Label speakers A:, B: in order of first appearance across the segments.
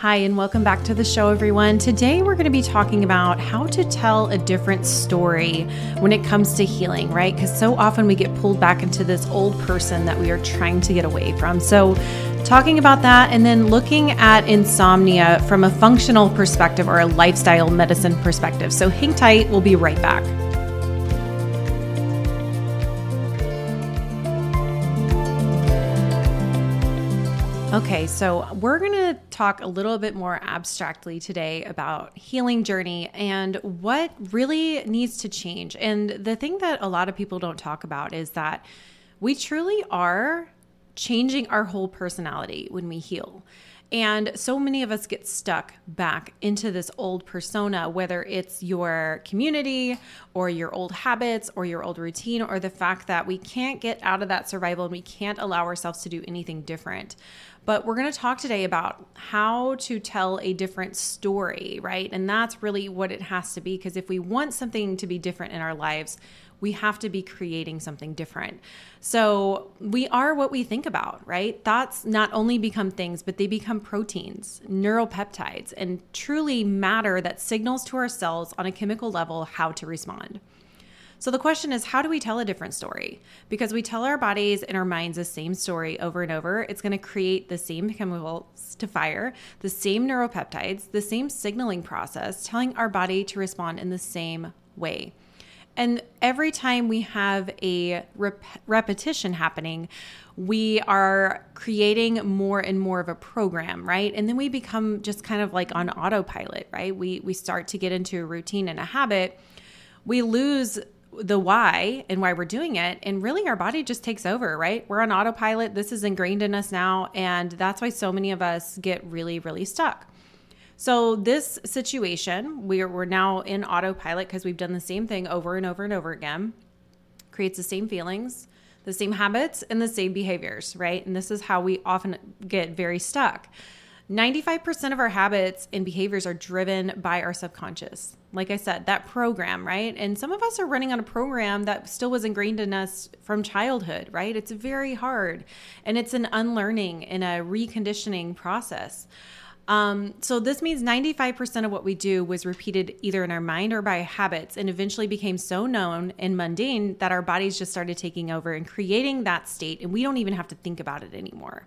A: Hi, and welcome back to the show, everyone. Today, we're going to be talking about how to tell a different story when it comes to healing, right? Because so often we get pulled back into this old person that we are trying to get away from. So, talking about that and then looking at insomnia from a functional perspective or a lifestyle medicine perspective. So, hang tight, we'll be right back. Okay, so we're going to talk a little bit more abstractly today about healing journey and what really needs to change. And the thing that a lot of people don't talk about is that we truly are changing our whole personality when we heal. And so many of us get stuck back into this old persona, whether it's your community or your old habits or your old routine, or the fact that we can't get out of that survival and we can't allow ourselves to do anything different. But we're going to talk today about how to tell a different story, right? And that's really what it has to be. Because if we want something to be different in our lives, we have to be creating something different. So we are what we think about, right? Thoughts not only become things, but they become proteins, neuropeptides, and truly matter that signals to our cells on a chemical level how to respond. So the question is, how do we tell a different story? Because we tell our bodies and our minds the same story over and over, it's going to create the same chemicals to fire, the same neuropeptides, the same signaling process, telling our body to respond in the same way. And every time we have a rep- repetition happening, we are creating more and more of a program, right? And then we become just kind of like on autopilot, right? We we start to get into a routine and a habit. We lose the why and why we're doing it and really our body just takes over right? We're on autopilot. This is ingrained in us now and that's why so many of us get really really stuck. So this situation we're, we're now in autopilot because we've done the same thing over and over and over again. Creates the same feelings the same habits and the same behaviors right? And this is how we often get very stuck 95% of our habits and behaviors are driven by our subconscious. Like I said, that program, right? And some of us are running on a program that still was ingrained in us from childhood, right? It's very hard and it's an unlearning and a reconditioning process. Um, so this means 95% of what we do was repeated either in our mind or by habits and eventually became so known and mundane that our bodies just started taking over and creating that state and we don't even have to think about it anymore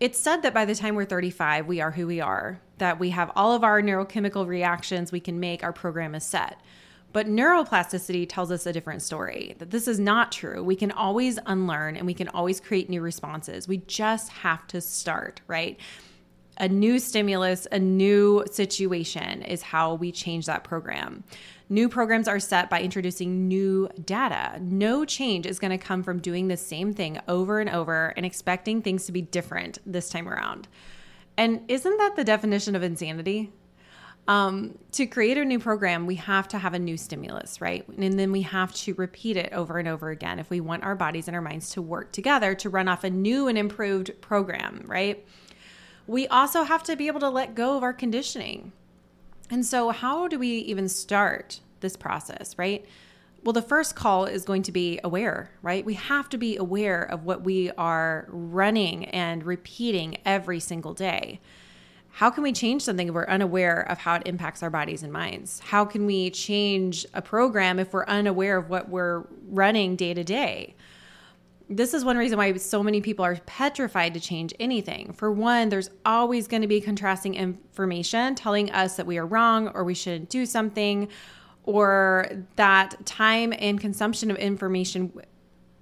A: it's said that by the time we're 35, we are who we are, that we have all of our neurochemical reactions we can make, our program is set. But neuroplasticity tells us a different story that this is not true. We can always unlearn and we can always create new responses. We just have to start, right? A new stimulus, a new situation is how we change that program. New programs are set by introducing new data. No change is going to come from doing the same thing over and over and expecting things to be different this time around. And isn't that the definition of insanity? Um, to create a new program, we have to have a new stimulus, right? And then we have to repeat it over and over again if we want our bodies and our minds to work together to run off a new and improved program, right? We also have to be able to let go of our conditioning. And so, how do we even start this process, right? Well, the first call is going to be aware, right? We have to be aware of what we are running and repeating every single day. How can we change something if we're unaware of how it impacts our bodies and minds? How can we change a program if we're unaware of what we're running day to day? This is one reason why so many people are petrified to change anything. For one, there's always going to be contrasting information telling us that we are wrong or we shouldn't do something, or that time and consumption of information.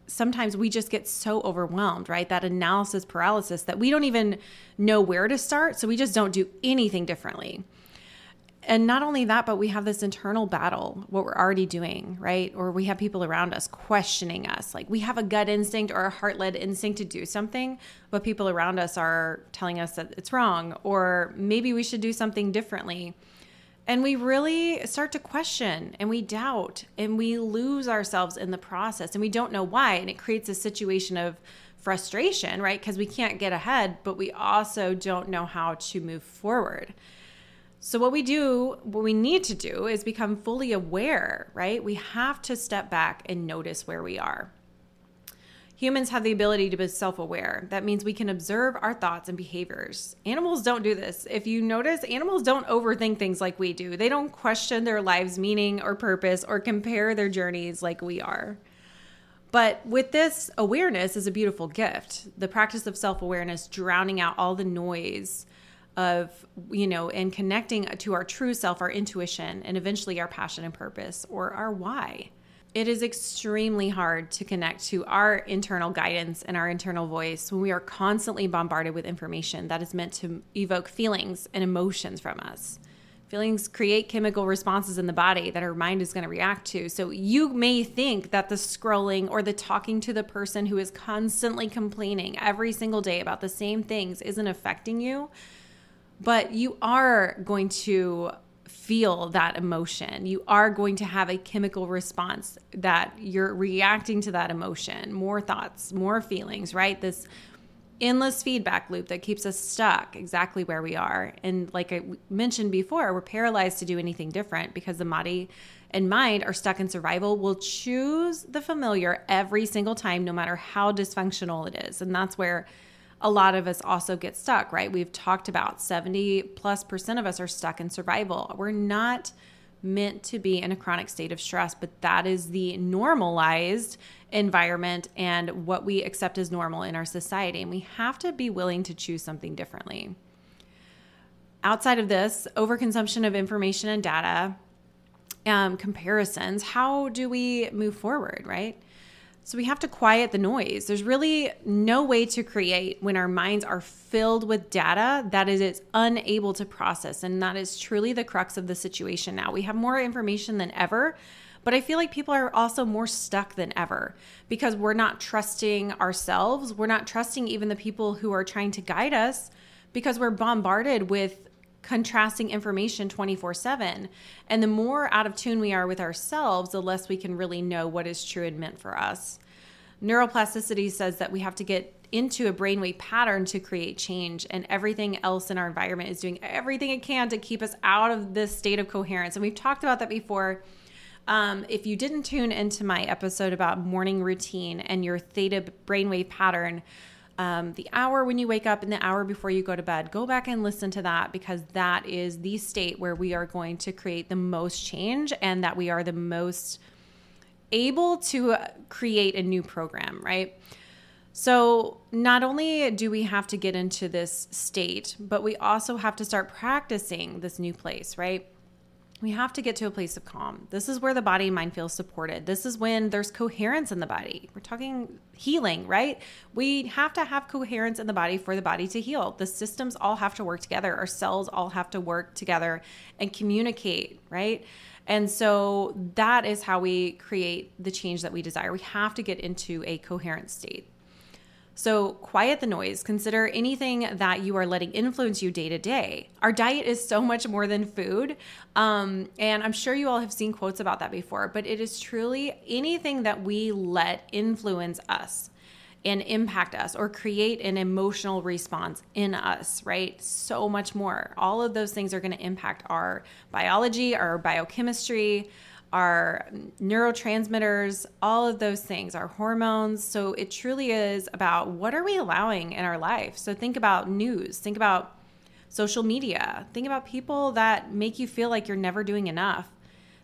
A: Sometimes we just get so overwhelmed, right? That analysis paralysis that we don't even know where to start. So we just don't do anything differently and not only that, but we have this internal battle, what we're already doing, right? Or we have people around us questioning us. Like we have a gut instinct or a heart led instinct to do something, but people around us are telling us that it's wrong, or maybe we should do something differently. And we really start to question and we doubt and we lose ourselves in the process and we don't know why. And it creates a situation of frustration, right? Because we can't get ahead, but we also don't know how to move forward. So, what we do, what we need to do is become fully aware, right? We have to step back and notice where we are. Humans have the ability to be self aware. That means we can observe our thoughts and behaviors. Animals don't do this. If you notice, animals don't overthink things like we do. They don't question their lives' meaning or purpose or compare their journeys like we are. But with this, awareness is a beautiful gift. The practice of self awareness, drowning out all the noise of, you know, and connecting to our true self, our intuition, and eventually our passion and purpose or our why. It is extremely hard to connect to our internal guidance and our internal voice when we are constantly bombarded with information that is meant to evoke feelings and emotions from us. Feelings create chemical responses in the body that our mind is going to react to. So you may think that the scrolling or the talking to the person who is constantly complaining every single day about the same things isn't affecting you, but you are going to feel that emotion. You are going to have a chemical response that you're reacting to that emotion, more thoughts, more feelings, right? This endless feedback loop that keeps us stuck exactly where we are. And like I mentioned before, we're paralyzed to do anything different because the body and mind are stuck in survival. We'll choose the familiar every single time, no matter how dysfunctional it is. And that's where a lot of us also get stuck, right? We've talked about 70 plus percent of us are stuck in survival. We're not meant to be in a chronic state of stress, but that is the normalized environment and what we accept as normal in our society. And we have to be willing to choose something differently. Outside of this, overconsumption of information and data, um, comparisons, how do we move forward, right? So we have to quiet the noise. There's really no way to create when our minds are filled with data that it is unable to process. And that is truly the crux of the situation now. We have more information than ever. But I feel like people are also more stuck than ever because we're not trusting ourselves. We're not trusting even the people who are trying to guide us because we're bombarded with contrasting information 24 7. And the more out of tune we are with ourselves, the less we can really know what is true and meant for us. Neuroplasticity says that we have to get into a brainwave pattern to create change, and everything else in our environment is doing everything it can to keep us out of this state of coherence. And we've talked about that before. Um, if you didn't tune into my episode about morning routine and your theta brainwave pattern, um, the hour when you wake up and the hour before you go to bed. Go back and listen to that because that is the state where we are going to create the most change and that we are the most able to create a new program, right? So, not only do we have to get into this state, but we also have to start practicing this new place, right? We have to get to a place of calm. This is where the body and mind feels supported. This is when there's coherence in the body. We're talking healing, right? We have to have coherence in the body for the body to heal. The systems all have to work together. Our cells all have to work together and communicate, right? And so that is how we create the change that we desire. We have to get into a coherent state. So, quiet the noise. Consider anything that you are letting influence you day to day. Our diet is so much more than food. Um, and I'm sure you all have seen quotes about that before, but it is truly anything that we let influence us and impact us or create an emotional response in us, right? So much more. All of those things are going to impact our biology, our biochemistry, our neurotransmitters, all of those things, our hormones. So it truly is about what are we allowing in our life. So think about news, think about social media, think about people that make you feel like you're never doing enough.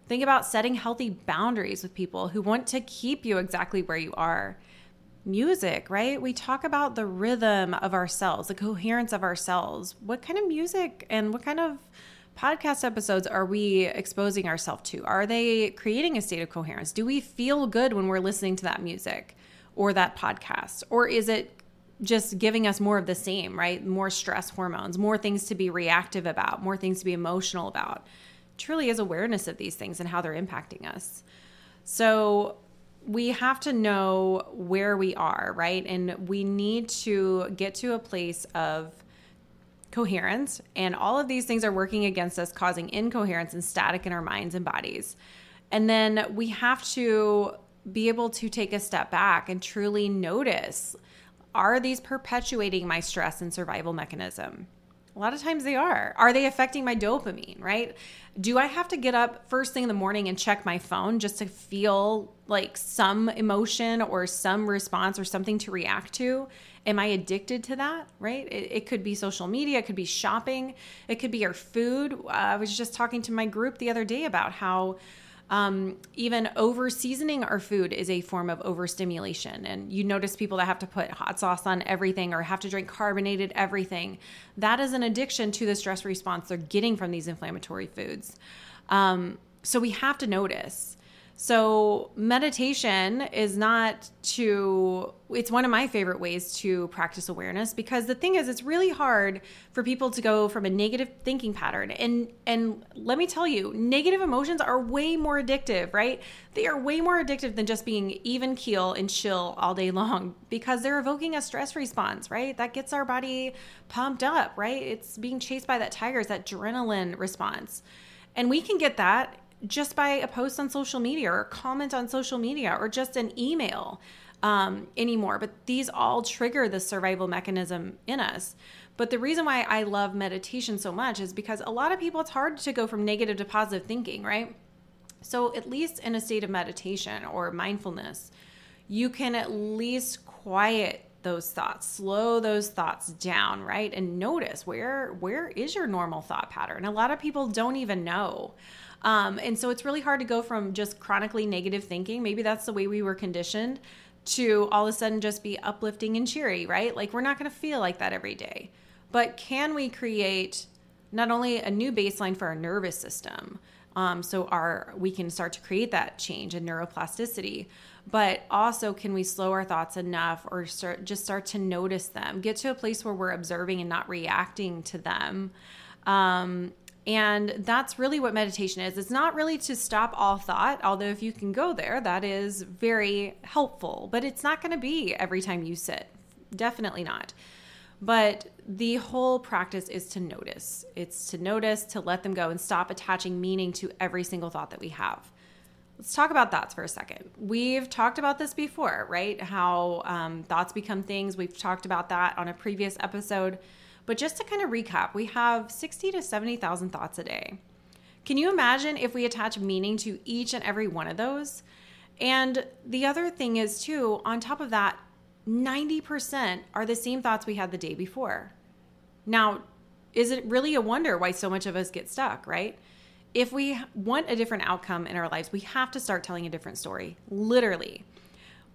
A: Think about setting healthy boundaries with people who want to keep you exactly where you are. Music, right? We talk about the rhythm of ourselves, the coherence of ourselves. What kind of music and what kind of podcast episodes are we exposing ourselves to? Are they creating a state of coherence? Do we feel good when we're listening to that music or that podcast? Or is it just giving us more of the same, right? More stress hormones, more things to be reactive about, more things to be emotional about. Truly is awareness of these things and how they're impacting us. So we have to know where we are, right? And we need to get to a place of coherence, and all of these things are working against us, causing incoherence and static in our minds and bodies. And then we have to be able to take a step back and truly notice are these perpetuating my stress and survival mechanism? A lot of times they are. Are they affecting my dopamine, right? Do I have to get up first thing in the morning and check my phone just to feel like some emotion or some response or something to react to? Am I addicted to that, right? It, it could be social media, it could be shopping, it could be our food. Uh, I was just talking to my group the other day about how um, even over seasoning our food is a form of overstimulation. And you notice people that have to put hot sauce on everything or have to drink carbonated everything. That is an addiction to the stress response they're getting from these inflammatory foods. Um, so we have to notice. So, meditation is not to, it's one of my favorite ways to practice awareness because the thing is, it's really hard for people to go from a negative thinking pattern. And, and let me tell you, negative emotions are way more addictive, right? They are way more addictive than just being even keel and chill all day long because they're evoking a stress response, right? That gets our body pumped up, right? It's being chased by that tiger, it's that adrenaline response. And we can get that just by a post on social media or a comment on social media or just an email um, anymore. But these all trigger the survival mechanism in us. But the reason why I love meditation so much is because a lot of people, it's hard to go from negative to positive thinking, right? So, at least in a state of meditation or mindfulness, you can at least quiet those thoughts slow those thoughts down right and notice where where is your normal thought pattern a lot of people don't even know um, and so it's really hard to go from just chronically negative thinking. Maybe that's the way we were conditioned to all of a sudden just be uplifting and cheery, right? Like we're not going to feel like that every day. But can we create not only a new baseline for our nervous system, um, so our we can start to create that change in neuroplasticity, but also can we slow our thoughts enough or start just start to notice them, get to a place where we're observing and not reacting to them. Um, and that's really what meditation is. It's not really to stop all thought, although if you can go there, that is very helpful, but it's not going to be every time you sit. Definitely not. But the whole practice is to notice. It's to notice, to let them go, and stop attaching meaning to every single thought that we have. Let's talk about thoughts for a second. We've talked about this before, right? How um, thoughts become things. We've talked about that on a previous episode. But just to kind of recap, we have 60 to 70,000 thoughts a day. Can you imagine if we attach meaning to each and every one of those? And the other thing is, too, on top of that, 90% are the same thoughts we had the day before. Now, is it really a wonder why so much of us get stuck, right? If we want a different outcome in our lives, we have to start telling a different story, literally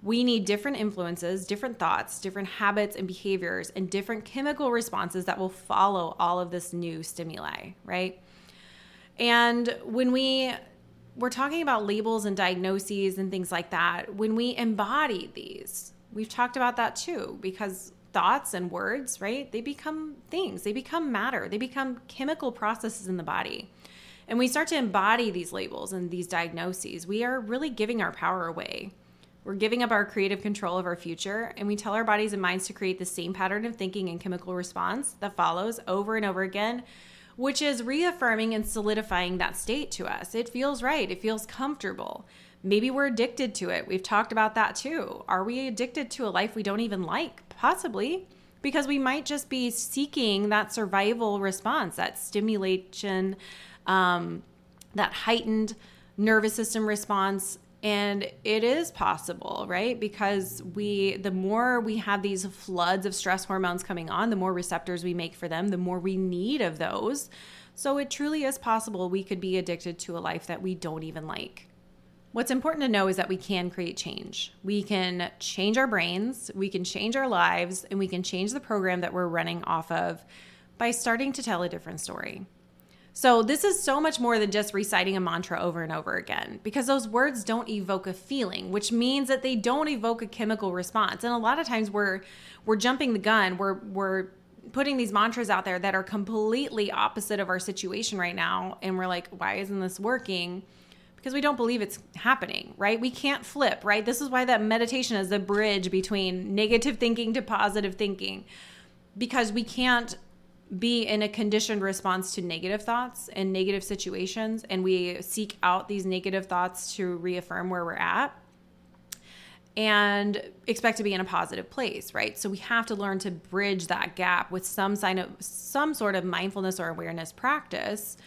A: we need different influences, different thoughts, different habits and behaviors, and different chemical responses that will follow all of this new stimuli, right? And when we we're talking about labels and diagnoses and things like that, when we embody these, we've talked about that too, because thoughts and words, right? They become things, they become matter, they become chemical processes in the body. And we start to embody these labels and these diagnoses, we are really giving our power away. We're giving up our creative control of our future, and we tell our bodies and minds to create the same pattern of thinking and chemical response that follows over and over again, which is reaffirming and solidifying that state to us. It feels right, it feels comfortable. Maybe we're addicted to it. We've talked about that too. Are we addicted to a life we don't even like? Possibly, because we might just be seeking that survival response, that stimulation, um, that heightened nervous system response and it is possible right because we the more we have these floods of stress hormones coming on the more receptors we make for them the more we need of those so it truly is possible we could be addicted to a life that we don't even like What's important to know is that we can create change. We can change our brains, we can change our lives, and we can change the program that we're running off of by starting to tell a different story. So, this is so much more than just reciting a mantra over and over again because those words don't evoke a feeling, which means that they don't evoke a chemical response. And a lot of times we're we're jumping the gun. We're we're putting these mantras out there that are completely opposite of our situation right now and we're like, why isn't this working? Because we don't believe it's happening, right? We can't flip, right? This is why that meditation is the bridge between negative thinking to positive thinking because we can't be in a conditioned response to negative thoughts and negative situations and we seek out these negative thoughts to reaffirm where we're at and expect to be in a positive place, right? So we have to learn to bridge that gap with some sign of some sort of mindfulness or awareness practice.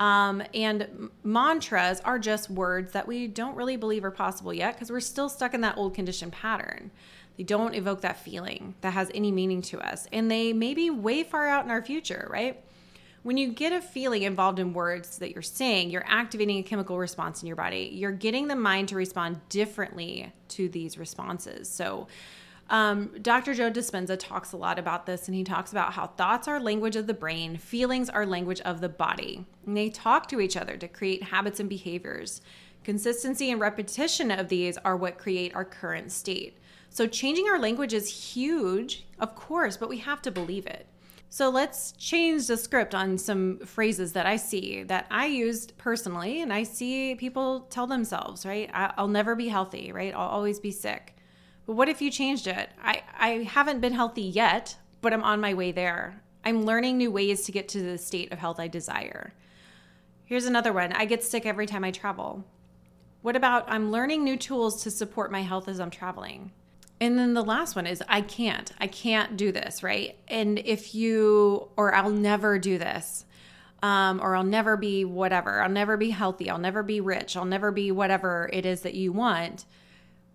A: Um, and mantras are just words that we don't really believe are possible yet because we're still stuck in that old conditioned pattern. They don't evoke that feeling that has any meaning to us. And they may be way far out in our future, right? When you get a feeling involved in words that you're saying, you're activating a chemical response in your body. You're getting the mind to respond differently to these responses. So, um, Dr. Joe Dispenza talks a lot about this, and he talks about how thoughts are language of the brain, feelings are language of the body. And they talk to each other to create habits and behaviors. Consistency and repetition of these are what create our current state. So, changing our language is huge, of course, but we have to believe it. So, let's change the script on some phrases that I see that I used personally, and I see people tell themselves, right? I'll never be healthy, right? I'll always be sick. But what if you changed it? I, I haven't been healthy yet, but I'm on my way there. I'm learning new ways to get to the state of health I desire. Here's another one I get sick every time I travel. What about I'm learning new tools to support my health as I'm traveling? And then the last one is I can't. I can't do this, right? And if you, or I'll never do this, um, or I'll never be whatever, I'll never be healthy, I'll never be rich, I'll never be whatever it is that you want.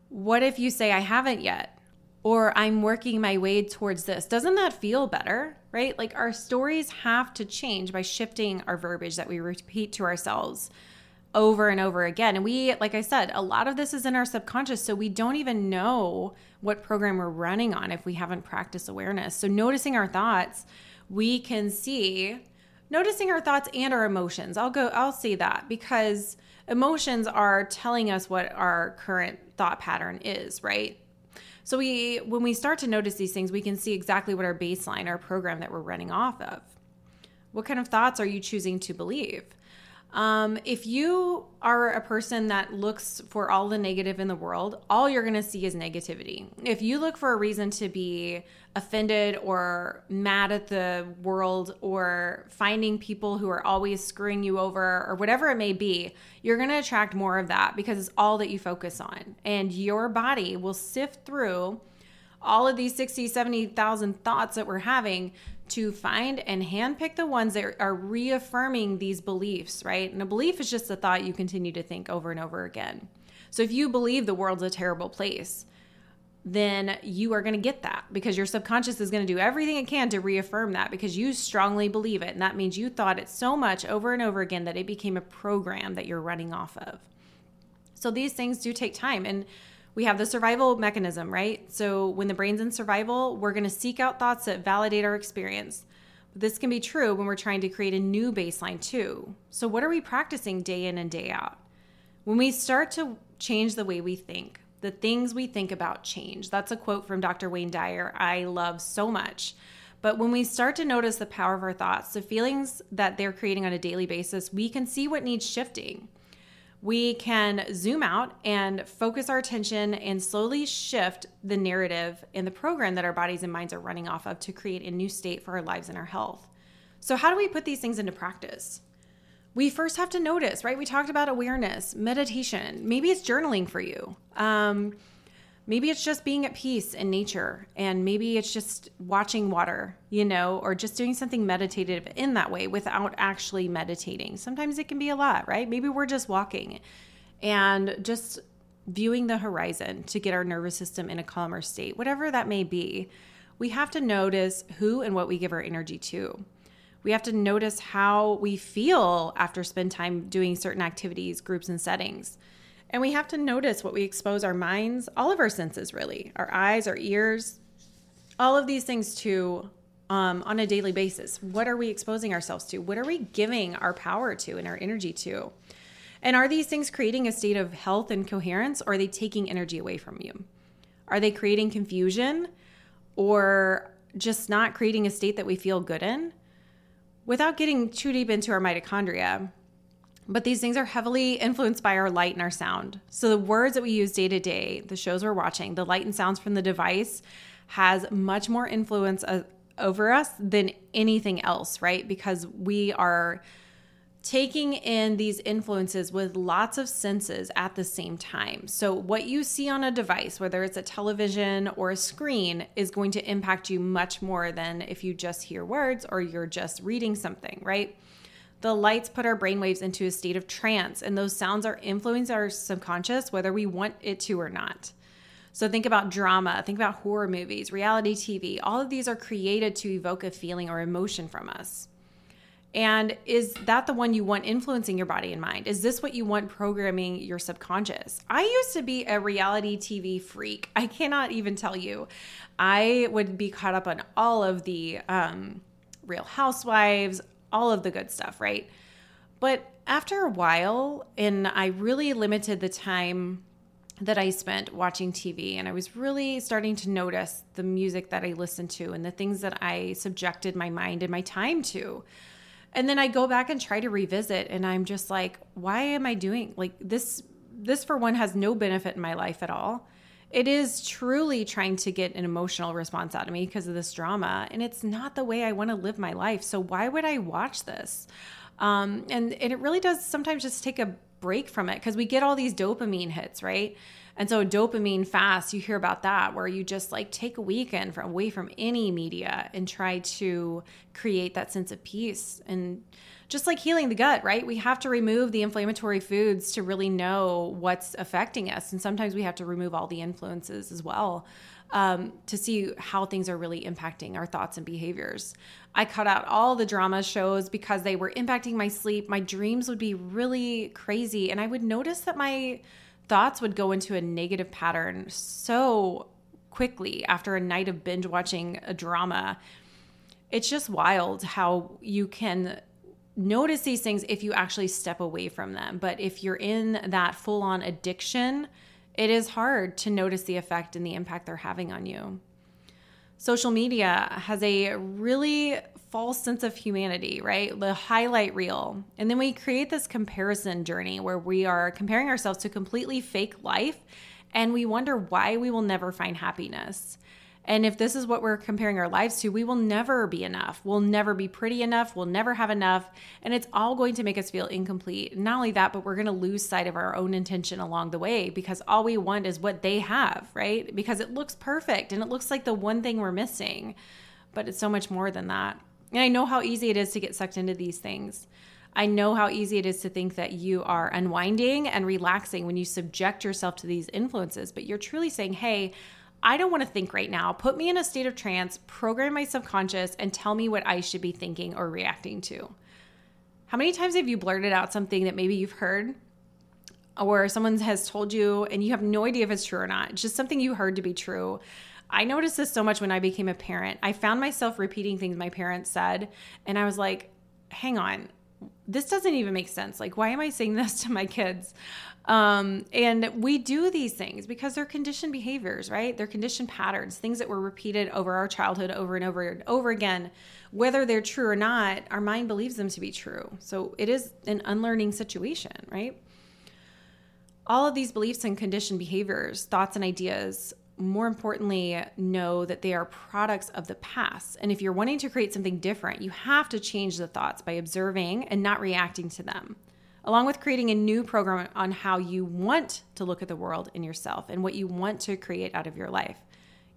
A: What if you say, I haven't yet? Or I'm working my way towards this. Doesn't that feel better, right? Like our stories have to change by shifting our verbiage that we repeat to ourselves over and over again. And we, like I said, a lot of this is in our subconscious. So we don't even know what program we're running on if we haven't practiced awareness. So noticing our thoughts, we can see noticing our thoughts and our emotions. I'll go, I'll see that because emotions are telling us what our current thought pattern is, right? So we when we start to notice these things, we can see exactly what our baseline, our program that we're running off of. What kind of thoughts are you choosing to believe? Um, if you are a person that looks for all the negative in the world, all you're going to see is negativity. If you look for a reason to be offended or mad at the world or finding people who are always screwing you over or whatever it may be, you're going to attract more of that because it's all that you focus on. And your body will sift through all of these 60, 70,000 thoughts that we're having to find and handpick the ones that are reaffirming these beliefs, right? And a belief is just a thought you continue to think over and over again. So if you believe the world's a terrible place, then you are going to get that because your subconscious is going to do everything it can to reaffirm that because you strongly believe it. And that means you thought it so much over and over again that it became a program that you're running off of. So these things do take time. And we have the survival mechanism, right? So when the brain's in survival, we're going to seek out thoughts that validate our experience. This can be true when we're trying to create a new baseline too. So what are we practicing day in and day out? When we start to change the way we think, the things we think about change. That's a quote from Dr. Wayne Dyer I love so much. But when we start to notice the power of our thoughts, the feelings that they're creating on a daily basis, we can see what needs shifting we can zoom out and focus our attention and slowly shift the narrative and the program that our bodies and minds are running off of to create a new state for our lives and our health. So, how do we put these things into practice? We first have to notice, right? We talked about awareness, meditation. Maybe it's journaling for you. Um, maybe it's just being at peace in nature and maybe it's just watching water you know or just doing something meditative in that way without actually meditating. Sometimes it can be a lot right? Maybe we're just walking and just viewing the horizon to get our nervous system in a calmer state whatever that may be. We have to notice who and what we give our energy to. We have to notice how we feel after spend time doing certain activities groups and settings and we have to notice what we expose our minds, all of our senses, really, our eyes, our ears, all of these things to um, on a daily basis. What are we exposing ourselves to? What are we giving our power to and our energy to? And are these things creating a state of health and coherence, or are they taking energy away from you? Are they creating confusion or just not creating a state that we feel good in? Without getting too deep into our mitochondria, but these things are heavily influenced by our light and our sound. So the words that we use day to day, the shows we're watching, the light and sounds from the device has much more influence uh, over us than anything else, right? Because we are taking in these influences with lots of senses at the same time. So, what you see on a device, whether it's a television or a screen, is going to impact you much more than if you just hear words or you're just reading something, right? The lights put our brainwaves into a state of trance, and those sounds are influencing our subconscious whether we want it to or not. So think about drama, think about horror movies, reality TV. All of these are created to evoke a feeling or emotion from us. And is that the one you want influencing your body and mind? Is this what you want programming your subconscious? I used to be a reality TV freak. I cannot even tell you. I would be caught up on all of the um, Real Housewives, all of the good stuff, right? But after a while, and I really limited the time that I spent watching TV, and I was really starting to notice the music that I listened to and the things that I subjected my mind and my time to. And then I go back and try to revisit, and I'm just like, why am I doing like this? This, for one, has no benefit in my life at all. It is truly trying to get an emotional response out of me because of this drama, and it's not the way I want to live my life. So, why would I watch this? Um, and, and it really does sometimes just take a break from it because we get all these dopamine hits, right? And so dopamine fast, you hear about that where you just like take a weekend from away from any media and try to create that sense of peace and just like healing the gut, right? We have to remove the inflammatory foods to really know what's affecting us. And sometimes we have to remove all the influences as well um, to see how things are really impacting our thoughts and behaviors. I cut out all the drama shows because they were impacting my sleep. My dreams would be really crazy. And I would notice that my thoughts would go into a negative pattern so quickly after a night of binge watching a drama. It's just wild how you can notice these things if you actually step away from them. But if you're in that full on addiction, it is hard to notice the effect and the impact they're having on you. Social media has a really false sense of humanity, right? The highlight reel. And then we create this comparison journey where we are comparing ourselves to completely fake life and we wonder why we will never find happiness. And if this is what we're comparing our lives to, we will never be enough. We'll never be pretty enough. We'll never have enough. And it's all going to make us feel incomplete. Not only that, but we're going to lose sight of our own intention along the way because all we want is what they have, right? Because it looks perfect and it looks like the one thing we're missing. But it's so much more than that. And I know how easy it is to get sucked into these things. I know how easy it is to think that you are unwinding and relaxing when you subject yourself to these influences, but you're truly saying, hey, I don't want to think right now. Put me in a state of trance, program my subconscious, and tell me what I should be thinking or reacting to. How many times have you blurted out something that maybe you've heard or someone has told you and you have no idea if it's true or not? Just something you heard to be true. I noticed this so much when I became a parent. I found myself repeating things my parents said, and I was like, hang on, this doesn't even make sense. Like, why am I saying this to my kids? Um, and we do these things because they're conditioned behaviors, right? They're conditioned patterns, things that were repeated over our childhood over and over and over again. Whether they're true or not, our mind believes them to be true. So it is an unlearning situation, right? All of these beliefs and conditioned behaviors, thoughts, and ideas more importantly, know that they are products of the past. And if you're wanting to create something different, you have to change the thoughts by observing and not reacting to them, along with creating a new program on how you want to look at the world and yourself and what you want to create out of your life.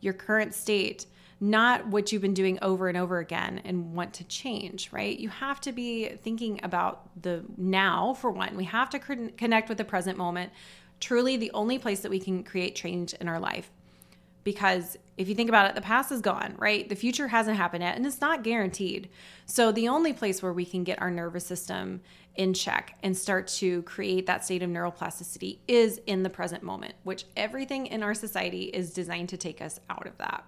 A: Your current state, not what you've been doing over and over again and want to change, right? You have to be thinking about the now, for one. We have to connect with the present moment truly the only place that we can create change in our life because if you think about it, the past is gone, right? The future hasn't happened yet and it's not guaranteed. So, the only place where we can get our nervous system in check and start to create that state of neuroplasticity is in the present moment, which everything in our society is designed to take us out of that.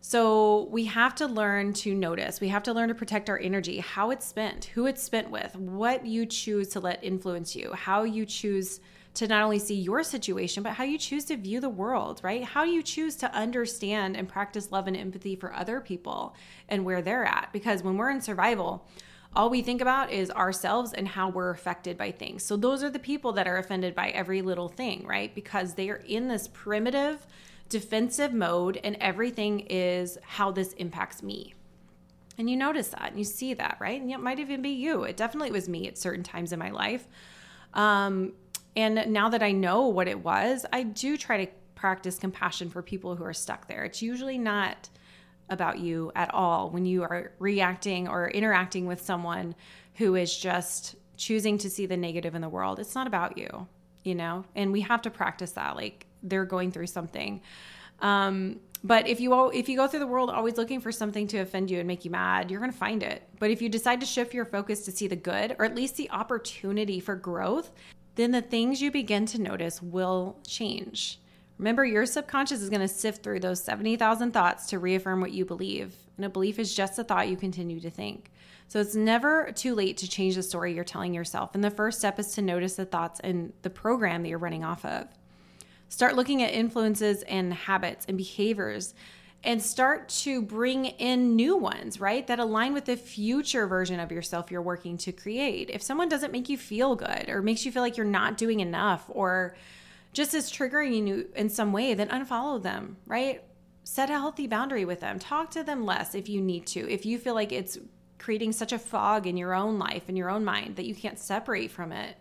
A: So, we have to learn to notice, we have to learn to protect our energy, how it's spent, who it's spent with, what you choose to let influence you, how you choose to not only see your situation, but how you choose to view the world, right? How you choose to understand and practice love and empathy for other people and where they're at. Because when we're in survival, all we think about is ourselves and how we're affected by things. So those are the people that are offended by every little thing, right? Because they are in this primitive defensive mode and everything is how this impacts me. And you notice that and you see that, right? And it might even be you. It definitely was me at certain times in my life. Um, and now that I know what it was, I do try to practice compassion for people who are stuck there. It's usually not about you at all when you are reacting or interacting with someone who is just choosing to see the negative in the world. It's not about you, you know? And we have to practice that. Like they're going through something. Um, but if you if you go through the world always looking for something to offend you and make you mad, you're going to find it. But if you decide to shift your focus to see the good or at least the opportunity for growth, then the things you begin to notice will change. Remember, your subconscious is going to sift through those 70,000 thoughts to reaffirm what you believe. And a belief is just a thought you continue to think. So it's never too late to change the story you're telling yourself. And the first step is to notice the thoughts and the program that you're running off of. Start looking at influences and habits and behaviors and start to bring in new ones, right? That align with the future version of yourself you're working to create. If someone doesn't make you feel good or makes you feel like you're not doing enough or just is triggering you in some way, then unfollow them, right? Set a healthy boundary with them. Talk to them less if you need to. If you feel like it's creating such a fog in your own life, in your own mind, that you can't separate from it,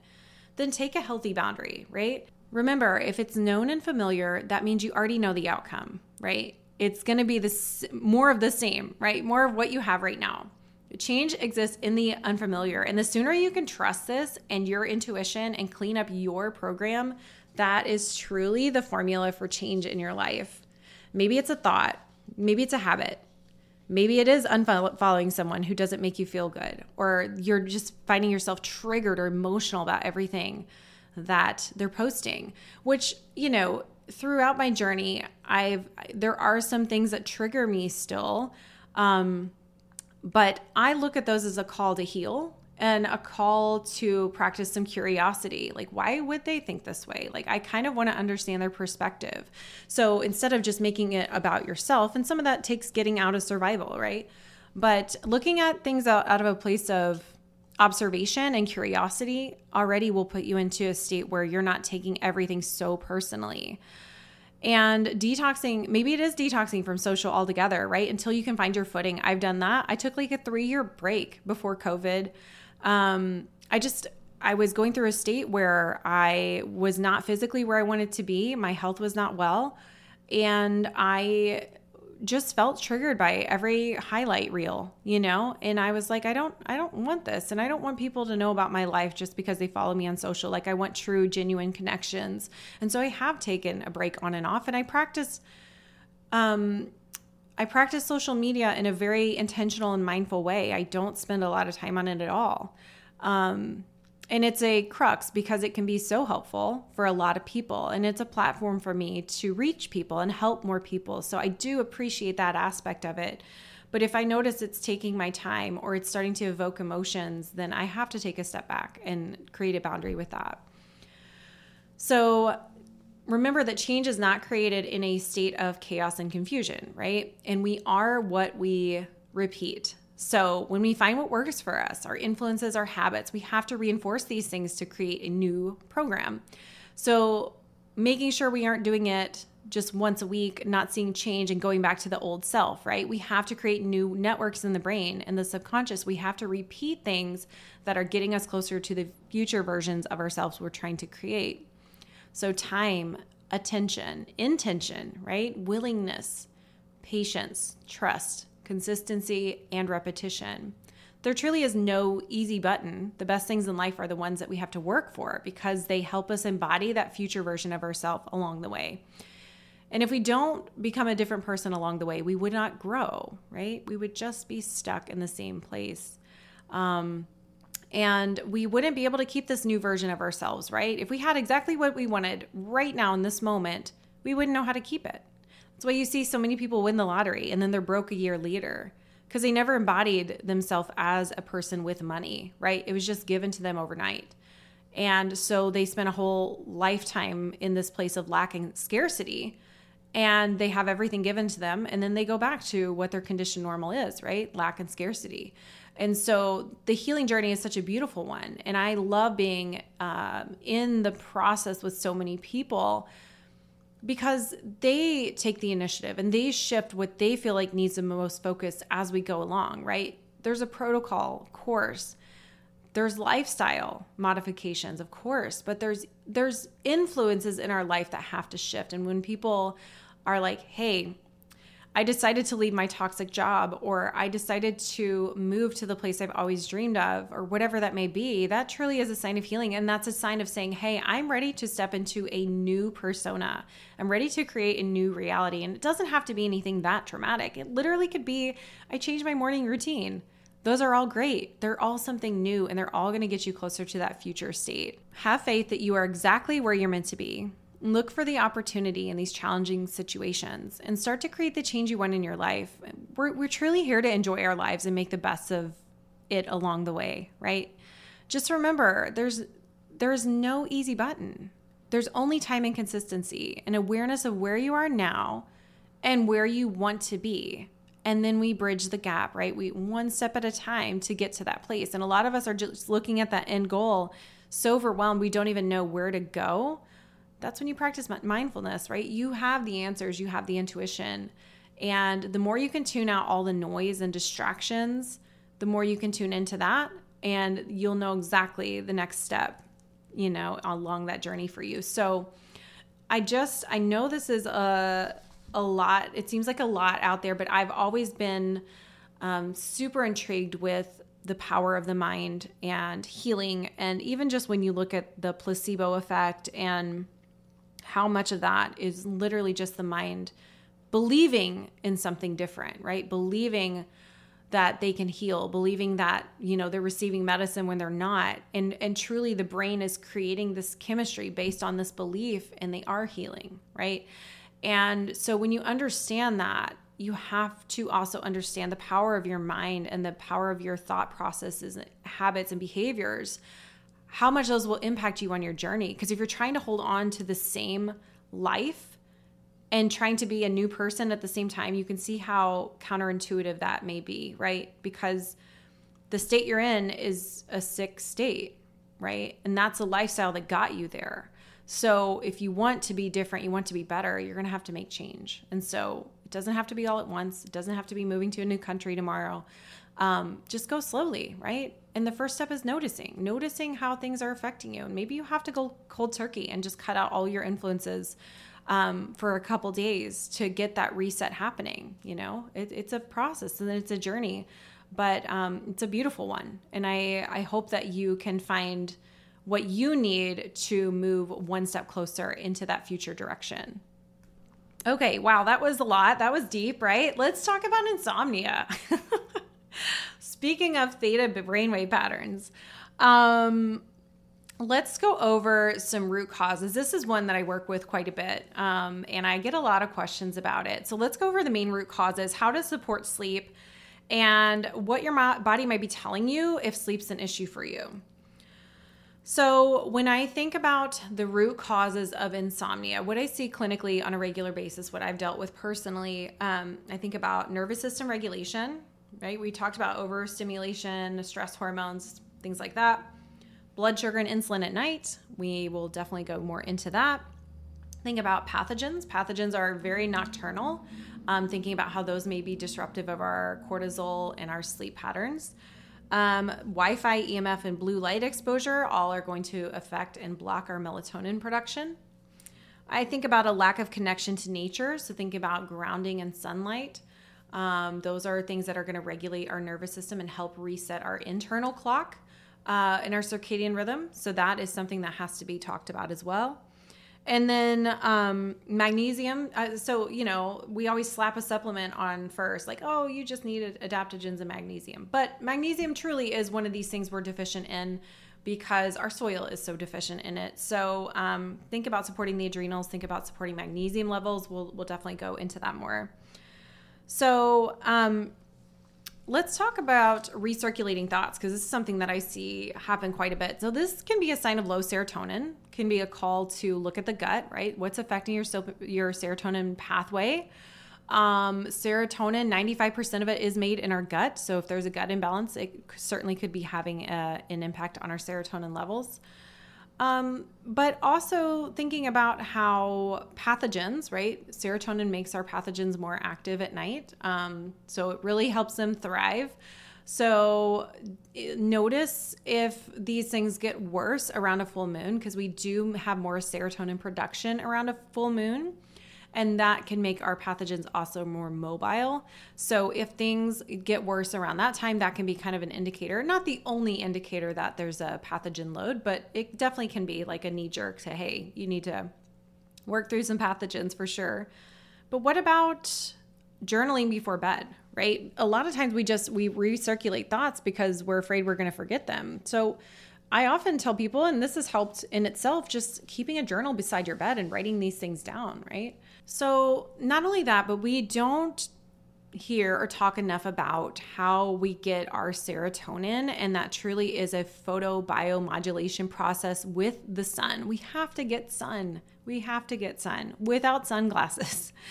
A: then take a healthy boundary, right? Remember, if it's known and familiar, that means you already know the outcome, right? It's going to be this more of the same, right? More of what you have right now. Change exists in the unfamiliar. And the sooner you can trust this and your intuition and clean up your program, that is truly the formula for change in your life. Maybe it's a thought, maybe it's a habit. Maybe it is unfollowing someone who doesn't make you feel good, or you're just finding yourself triggered or emotional about everything that they're posting, which, you know, throughout my journey, I've there are some things that trigger me still. Um, but I look at those as a call to heal and a call to practice some curiosity. Like, why would they think this way? Like, I kind of want to understand their perspective. So instead of just making it about yourself, and some of that takes getting out of survival, right? But looking at things out, out of a place of observation and curiosity already will put you into a state where you're not taking everything so personally. And detoxing, maybe it is detoxing from social altogether, right? Until you can find your footing. I've done that. I took like a three year break before COVID. Um, I just, I was going through a state where I was not physically where I wanted to be. My health was not well. And I just felt triggered by every highlight reel, you know? And I was like, I don't I don't want this and I don't want people to know about my life just because they follow me on social. Like I want true genuine connections. And so I have taken a break on and off and I practice um I practice social media in a very intentional and mindful way. I don't spend a lot of time on it at all. Um and it's a crux because it can be so helpful for a lot of people. And it's a platform for me to reach people and help more people. So I do appreciate that aspect of it. But if I notice it's taking my time or it's starting to evoke emotions, then I have to take a step back and create a boundary with that. So remember that change is not created in a state of chaos and confusion, right? And we are what we repeat. So, when we find what works for us, our influences, our habits, we have to reinforce these things to create a new program. So, making sure we aren't doing it just once a week, not seeing change and going back to the old self, right? We have to create new networks in the brain and the subconscious. We have to repeat things that are getting us closer to the future versions of ourselves we're trying to create. So, time, attention, intention, right? Willingness, patience, trust, consistency, and repetition. There truly is no easy button. The best things in life are the ones that we have to work for because they help us embody that future version of ourselves along the way. And if we don't become a different person along the way, we would not grow, right? We would just be stuck in the same place. Um, and we wouldn't be able to keep this new version of ourselves, right? If we had exactly what we wanted right now in this moment, we wouldn't know how to keep it. That's why you see so many people win the lottery and then they're broke a year later because they never embodied themselves as a person with money, right? It was just given to them overnight. And so they spend a whole lifetime in this place of lacking scarcity and they have everything given to them and then they go back to what their condition normal is, right? Lack and scarcity. And so the healing journey is such a beautiful one. And I love being um, in the process with so many people because they take the initiative and they shift what they feel like needs the most focus as we go along, right? There's a protocol course. There's lifestyle modifications, of course, but there's there's influences in our life that have to shift. And when people are like, "Hey, I decided to leave my toxic job, or I decided to move to the place I've always dreamed of, or whatever that may be, that truly is a sign of healing. And that's a sign of saying, Hey, I'm ready to step into a new persona. I'm ready to create a new reality. And it doesn't have to be anything that dramatic. It literally could be, I changed my morning routine. Those are all great. They're all something new and they're all going to get you closer to that future state. Have faith that you are exactly where you're meant to be Look for the opportunity in these challenging situations and start to create the change you want in your life. We're, we're truly here to enjoy our lives and make the best of it along the way, right? Just remember there's there's no easy button. There's only time and consistency and awareness of where you are now and where you want to be. And then we bridge the gap, right? We one step at a time to get to that place. And a lot of us are just looking at that end goal so overwhelmed we don't even know where to go that's when you practice mindfulness, right? You have the answers, you have the intuition. And the more you can tune out all the noise and distractions, the more you can tune into that and you'll know exactly the next step, you know, along that journey for you. So I just I know this is a a lot. It seems like a lot out there, but I've always been um, super intrigued with the power of the mind and healing and even just when you look at the placebo effect and how much of that is literally just the mind believing in something different, right? Believing that they can heal, believing that, you know, they're receiving medicine when they're not. And and truly the brain is creating this chemistry based on this belief and they are healing, right? And so when you understand that, you have to also understand the power of your mind and the power of your thought processes, habits and behaviors how much those will impact you on your journey. Because if you're trying to hold on to the same life and trying to be a new person at the same time, you can see how counterintuitive that may be, right? Because the state you're in is a sick state, right? And that's a lifestyle that got you there. So if you want to be different, you want to be better, you're going to have to make change. And so it doesn't have to be all at once. It doesn't have to be moving to a new country tomorrow. Um, just go slowly, right? And the first step is noticing, noticing how things are affecting you. And maybe you have to go cold turkey and just cut out all your influences um, for a couple days to get that reset happening. You know, it, it's a process and it's a journey, but um, it's a beautiful one. And I, I hope that you can find what you need to move one step closer into that future direction. Okay, wow, that was a lot. That was deep, right? Let's talk about insomnia. Speaking of theta brainwave patterns, um, let's go over some root causes. This is one that I work with quite a bit, um, and I get a lot of questions about it. So let's go over the main root causes, how to support sleep, and what your body might be telling you if sleep's an issue for you. So, when I think about the root causes of insomnia, what I see clinically on a regular basis, what I've dealt with personally, um, I think about nervous system regulation, right? We talked about overstimulation, stress hormones, things like that. Blood sugar and insulin at night. We will definitely go more into that. Think about pathogens. Pathogens are very nocturnal. Um, thinking about how those may be disruptive of our cortisol and our sleep patterns. Um, wi Fi, EMF, and blue light exposure all are going to affect and block our melatonin production. I think about a lack of connection to nature. So, think about grounding and sunlight. Um, those are things that are going to regulate our nervous system and help reset our internal clock uh, and our circadian rhythm. So that is something that has to be talked about as well. And then um, magnesium. Uh, so, you know, we always slap a supplement on first, like, oh, you just need adaptogens and magnesium. But magnesium truly is one of these things we're deficient in because our soil is so deficient in it. So, um, think about supporting the adrenals, think about supporting magnesium levels. We'll, we'll definitely go into that more. So, um, let's talk about recirculating thoughts because this is something that I see happen quite a bit. So, this can be a sign of low serotonin, can be a call to look at the gut, right? What's affecting your, your serotonin pathway? Um, serotonin, 95% of it is made in our gut. So, if there's a gut imbalance, it certainly could be having a, an impact on our serotonin levels. Um, but also thinking about how pathogens, right? Serotonin makes our pathogens more active at night. Um, so it really helps them thrive. So notice if these things get worse around a full moon because we do have more serotonin production around a full moon and that can make our pathogens also more mobile. So if things get worse around that time, that can be kind of an indicator. Not the only indicator that there's a pathogen load, but it definitely can be like a knee jerk to hey, you need to work through some pathogens for sure. But what about journaling before bed, right? A lot of times we just we recirculate thoughts because we're afraid we're going to forget them. So I often tell people, and this has helped in itself, just keeping a journal beside your bed and writing these things down, right? So, not only that, but we don't hear or talk enough about how we get our serotonin, and that truly is a photobiomodulation process with the sun. We have to get sun. We have to get sun without sunglasses.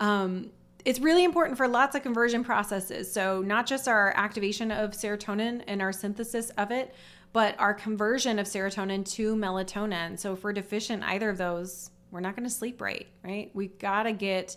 A: Um, it's really important for lots of conversion processes. So, not just our activation of serotonin and our synthesis of it, but our conversion of serotonin to melatonin. So, if we're deficient either of those, we're not going to sleep right, right? We've got to get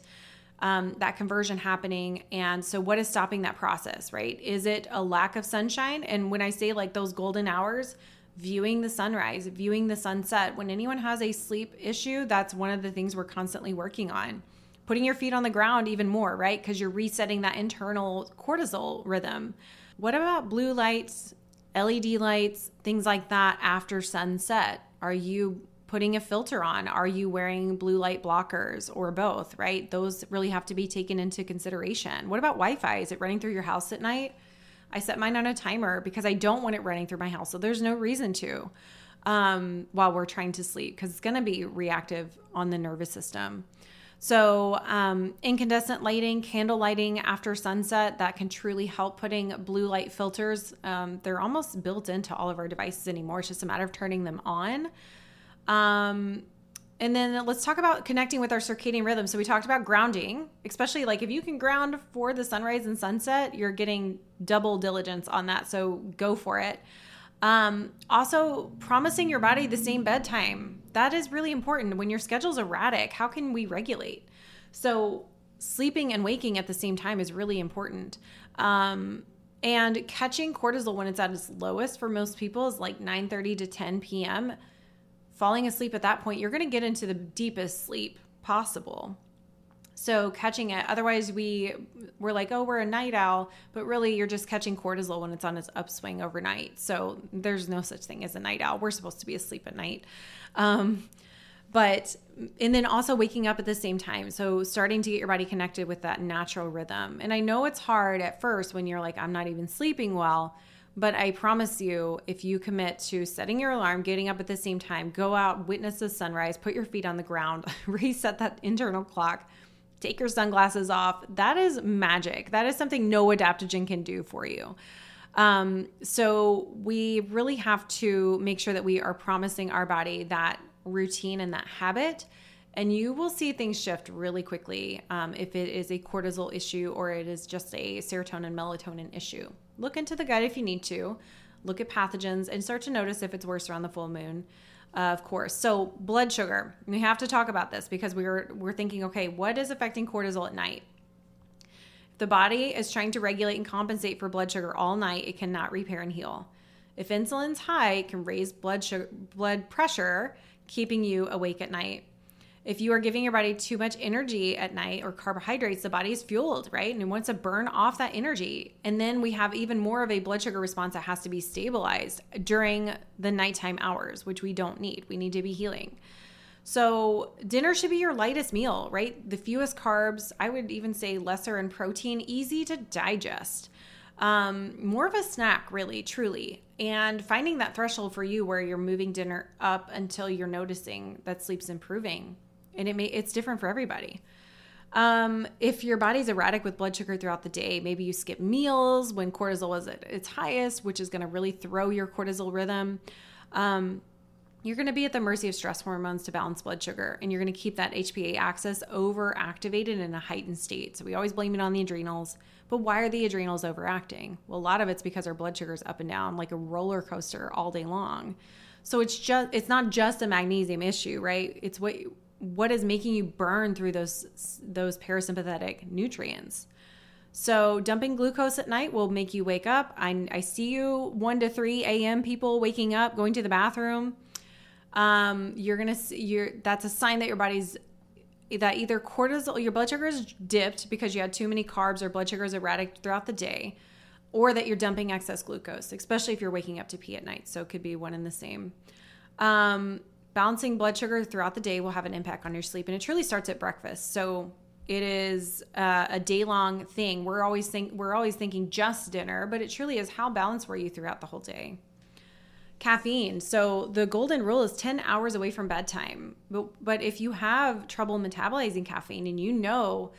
A: um, that conversion happening. And so, what is stopping that process, right? Is it a lack of sunshine? And when I say like those golden hours, viewing the sunrise, viewing the sunset, when anyone has a sleep issue, that's one of the things we're constantly working on. Putting your feet on the ground even more, right? Because you're resetting that internal cortisol rhythm. What about blue lights, LED lights, things like that after sunset? Are you putting a filter on? Are you wearing blue light blockers or both, right? Those really have to be taken into consideration. What about Wi Fi? Is it running through your house at night? I set mine on a timer because I don't want it running through my house. So there's no reason to um, while we're trying to sleep because it's going to be reactive on the nervous system. So, um, incandescent lighting, candle lighting after sunset, that can truly help putting blue light filters. Um, they're almost built into all of our devices anymore. It's just a matter of turning them on. Um, and then let's talk about connecting with our circadian rhythm. So we talked about grounding, especially like if you can ground for the sunrise and sunset, you're getting double diligence on that. So go for it. Um, also, promising your body the same bedtime. That is really important. When your schedule's erratic, how can we regulate? So sleeping and waking at the same time is really important. Um, and catching cortisol when it's at its lowest for most people is like 9:30 to 10 p.m falling asleep at that point, you're going to get into the deepest sleep possible. So catching it, otherwise we we're like, oh, we're a night owl, but really you're just catching cortisol when it's on its upswing overnight. So there's no such thing as a night owl. We're supposed to be asleep at night. Um, but and then also waking up at the same time so starting to get your body connected with that natural rhythm and i know it's hard at first when you're like i'm not even sleeping well but I promise you, if you commit to setting your alarm, getting up at the same time, go out, witness the sunrise, put your feet on the ground, reset that internal clock, take your sunglasses off, that is magic. That is something no adaptogen can do for you. Um, so we really have to make sure that we are promising our body that routine and that habit and you will see things shift really quickly um, if it is a cortisol issue or it is just a serotonin melatonin issue look into the gut if you need to look at pathogens and start to notice if it's worse around the full moon uh, of course. So blood sugar. We have to talk about this because we're we're thinking okay what is affecting cortisol at night? If the body is trying to regulate and compensate for blood sugar all night it cannot repair and heal. If insulin's high it can raise blood sugar blood pressure keeping you awake at night if you are giving your body too much energy at night or carbohydrates, the body is fueled, right? And it wants to burn off that energy. And then we have even more of a blood sugar response that has to be stabilized during the nighttime hours, which we don't need. We need to be healing. So, dinner should be your lightest meal, right? The fewest carbs, I would even say lesser in protein, easy to digest. Um, more of a snack, really, truly. And finding that threshold for you where you're moving dinner up until you're noticing that sleep's improving and it may it's different for everybody. Um, if your body's erratic with blood sugar throughout the day, maybe you skip meals when cortisol is at its highest, which is going to really throw your cortisol rhythm. Um, you're going to be at the mercy of stress hormones to balance blood sugar, and you're going to keep that HPA axis overactivated in a heightened state. So we always blame it on the adrenals. But why are the adrenals overacting? Well, a lot of it's because our blood sugar is up and down like a roller coaster all day long. So it's just it's not just a magnesium issue, right? It's what what is making you burn through those those parasympathetic nutrients. So dumping glucose at night will make you wake up. I, I see you 1 to 3 a.m. people waking up, going to the bathroom. Um, you're gonna see you're that's a sign that your body's that either cortisol your blood sugar is dipped because you had too many carbs or blood sugar is erratic throughout the day or that you're dumping excess glucose especially if you're waking up to pee at night so it could be one and the same um, balancing blood sugar throughout the day will have an impact on your sleep and it truly starts at breakfast so it is uh, a day long thing we're always think we're always thinking just dinner but it truly is how balanced were you throughout the whole day caffeine. So the golden rule is 10 hours away from bedtime. But but if you have trouble metabolizing caffeine and you know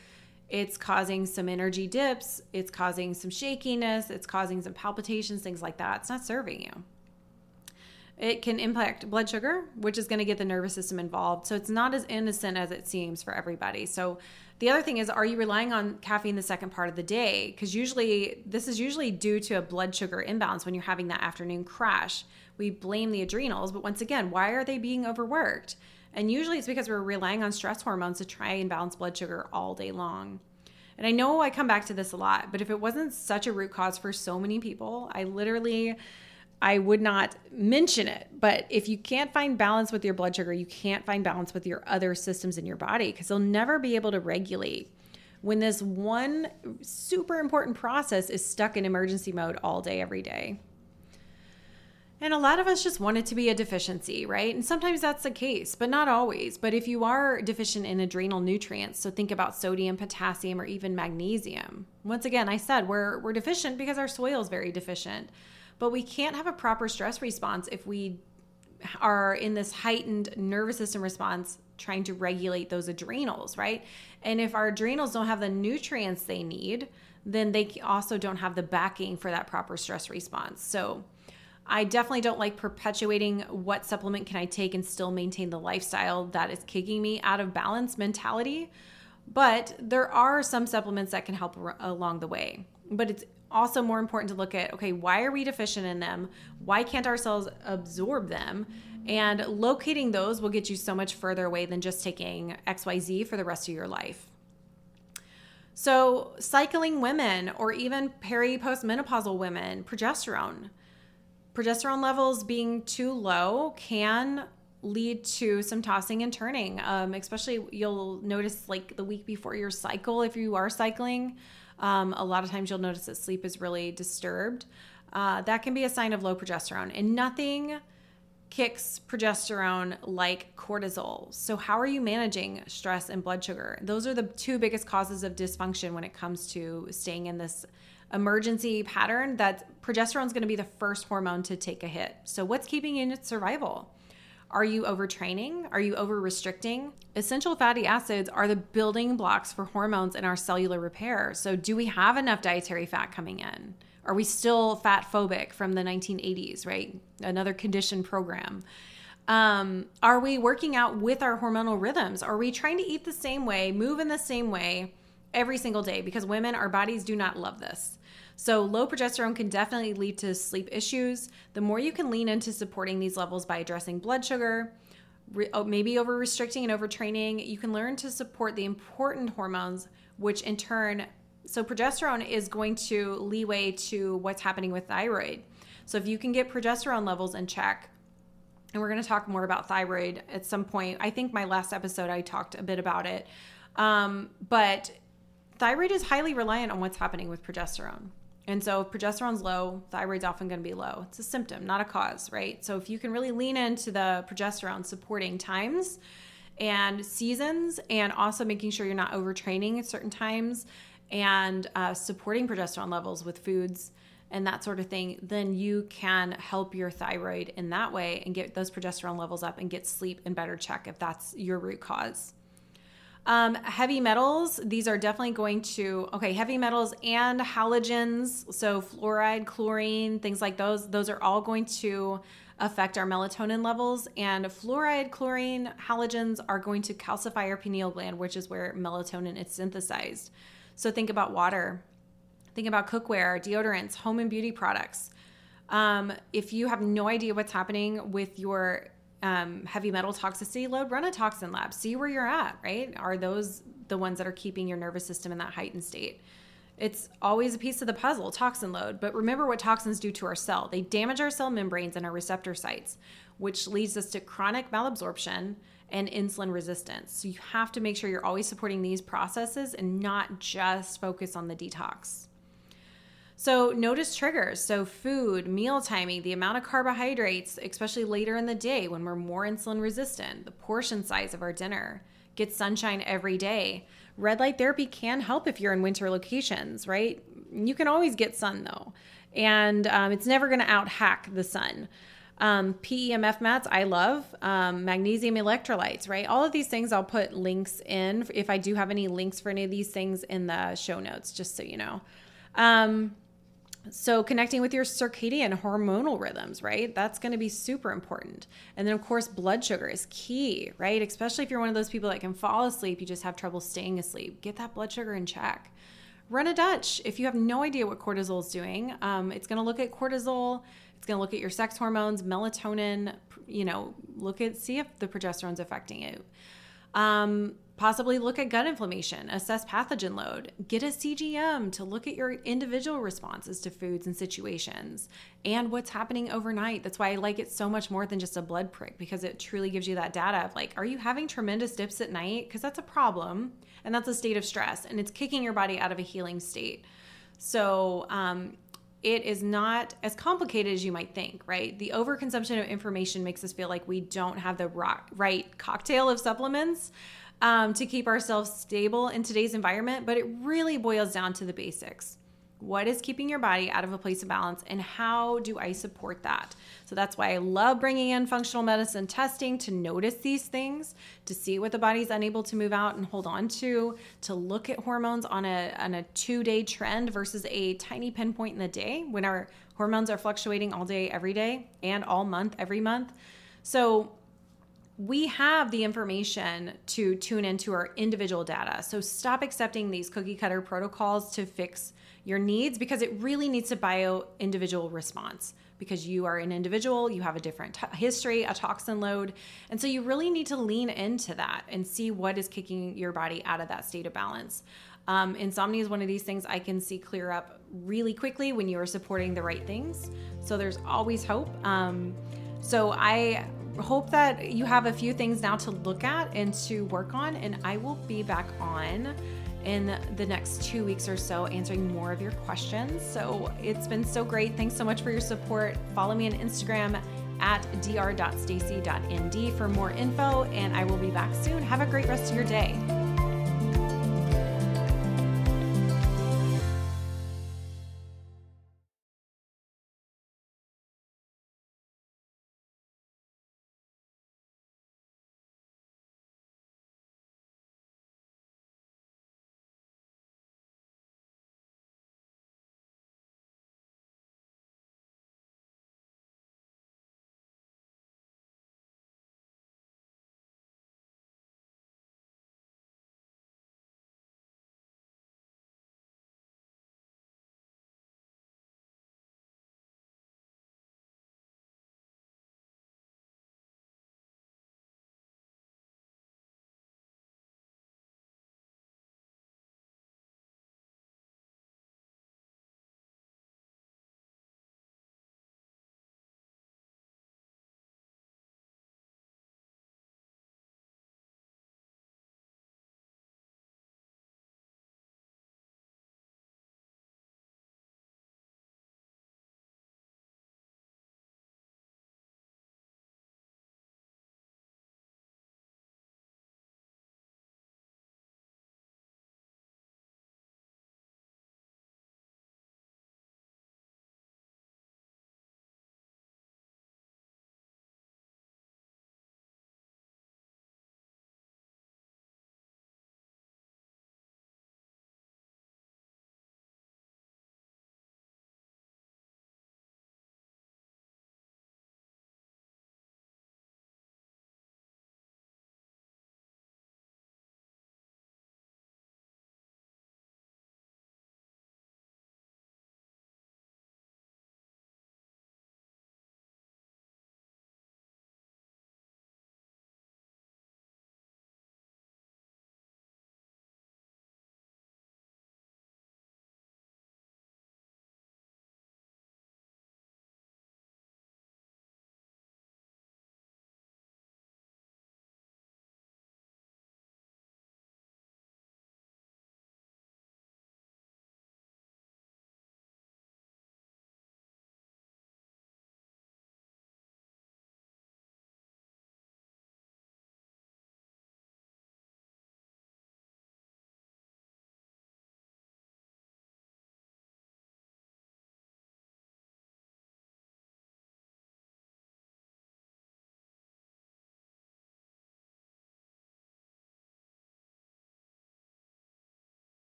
A: it's causing some energy dips, it's causing some shakiness, it's causing some palpitations, things like that, it's not serving you. It can impact blood sugar, which is going to get the nervous system involved. So it's not as innocent as it seems for everybody. So the other thing is, are you relying on caffeine the second part of the day? Because usually, this is usually due to a blood sugar imbalance when you're having that afternoon crash we blame the adrenals. But once again, why are they being overworked? And usually it's because we're relying on stress hormones to try and balance blood sugar all day long. And I know I come back to this a lot, but if it wasn't such a root cause for so many people, I literally I would not mention it. But if you can't find balance with your blood sugar, you can't find balance with your other systems in your body because they'll never be able to regulate when this one super important process is stuck in emergency mode all day, every day. And a lot of us just want it to be a deficiency, right? And sometimes that's the case, but not always. But if you are deficient in adrenal nutrients, so think about sodium, potassium, or even magnesium. Once again, I said we're, we're deficient because our soil is very deficient. But we can't have a proper stress response if we are in this heightened nervous system response trying to regulate those adrenals, right? And if our adrenals don't have the nutrients they need, then they also don't have the backing for that proper stress response. So, I definitely don't like perpetuating what supplement can I take and still maintain the lifestyle that is kicking me out of balance mentality. But there are some supplements that can help along the way. But it's also more important to look at okay, why are we deficient in them? Why can't our cells absorb them? And locating those will get you so much further away than just taking XYZ for the rest of your life. So, cycling women or even peri postmenopausal women, progesterone progesterone levels being too low can lead to some tossing and turning. Um, especially, you'll notice like the week before your cycle, if you are cycling, um, a lot of times you'll notice that sleep is really disturbed. Uh, that can be a sign of low progesterone, and nothing kicks progesterone like cortisol. So, how are you managing stress and blood sugar? Those are the two biggest causes of dysfunction when it comes to staying in this emergency pattern that progesterone is going to be the first hormone to take a hit. So, what's keeping you in survival? Are you overtraining? Are you over restricting? Essential fatty acids are the building blocks for hormones in our cellular repair. So, do we have enough dietary fat coming in? Are we still fat phobic from the 1980s, right? Another condition program. Um, are we working out with our hormonal rhythms? Are we trying to eat the same way, move in the same way every single day? Because women, our bodies do not love this. So, low progesterone can definitely lead to sleep issues. The more you can lean into supporting these levels by addressing blood sugar, re- oh, maybe over restricting and overtraining, you can learn to support the important hormones, which in turn, so progesterone is going to leeway to what's happening with thyroid. So, if you can get progesterone levels in check, and we're going to talk more about thyroid at some point. I think my last episode I talked a bit about it. Um, but thyroid is highly reliant on what's happening with progesterone. And so if progesterone's low, thyroid's often going to be low. It's a symptom, not a cause, right? So if you can really lean into the progesterone supporting times and seasons and also making sure you're not overtraining at certain times and uh, supporting progesterone levels with foods and that sort of thing, then you can help your thyroid in that way and get those progesterone levels up and get sleep in better check if that's your root cause. Um, heavy metals, these are definitely going to, okay, heavy metals and halogens, so fluoride, chlorine, things like those, those are all going to affect our melatonin levels. And fluoride, chlorine, halogens are going to calcify our pineal gland, which is where melatonin is synthesized. So think about water, think about cookware, deodorants, home and beauty products. Um, if you have no idea what's happening with your um, heavy metal toxicity load, run a toxin lab. See where you're at, right? Are those the ones that are keeping your nervous system in that heightened state? It's always a piece of the puzzle, toxin load. But remember what toxins do to our cell. They damage our cell membranes and our receptor sites, which leads us to chronic malabsorption and insulin resistance. So you have to make sure you're always supporting these processes and not just focus on the detox. So notice triggers. So food, meal timing, the amount of carbohydrates, especially later in the day when we're more insulin resistant, the portion size of our dinner, get sunshine every day. Red light therapy can help if you're in winter locations, right? You can always get sun though, and um, it's never going to out hack the sun. Um, PEMF mats, I love. Um, magnesium electrolytes, right? All of these things, I'll put links in if I do have any links for any of these things in the show notes, just so you know. Um, so, connecting with your circadian hormonal rhythms, right? That's going to be super important. And then, of course, blood sugar is key, right? Especially if you're one of those people that can fall asleep, you just have trouble staying asleep. Get that blood sugar in check. Run a DUTCH. If you have no idea what cortisol is doing, um, it's going to look at cortisol. It's going to look at your sex hormones, melatonin. You know, look at see if the progesterone's affecting it. Um, Possibly look at gut inflammation, assess pathogen load, get a CGM to look at your individual responses to foods and situations and what's happening overnight. That's why I like it so much more than just a blood prick because it truly gives you that data of like, are you having tremendous dips at night? Because that's a problem and that's a state of stress and it's kicking your body out of a healing state. So, um, it is not as complicated as you might think, right? The overconsumption of information makes us feel like we don't have the right cocktail of supplements um, to keep ourselves stable in today's environment, but it really boils down to the basics. What is keeping your body out of a place of balance, and how do I support that? So that's why I love bringing in functional medicine testing to notice these things, to see what the body's unable to move out and hold on to, to look at hormones on a, on a two day trend versus a tiny pinpoint in the day when our hormones are fluctuating all day, every day, and all month, every month. So we have the information to tune into our individual data. So stop accepting these cookie cutter protocols to fix your needs because it really needs a bio individual response because you are an individual, you have a different t- history, a toxin load. And so you really need to lean into that and see what is kicking your body out of that state of balance. Um, insomnia is one of these things I can see clear up really quickly when you are supporting the right things. So there's always hope. Um, so I hope that you have a few things now to look at and to work on. And I will be back on in the next two weeks or so answering more of your questions. So it's been so great. Thanks so much for your support. Follow me on Instagram at dr.stacy.nd for more info, and I will be back soon. Have a great rest of your day.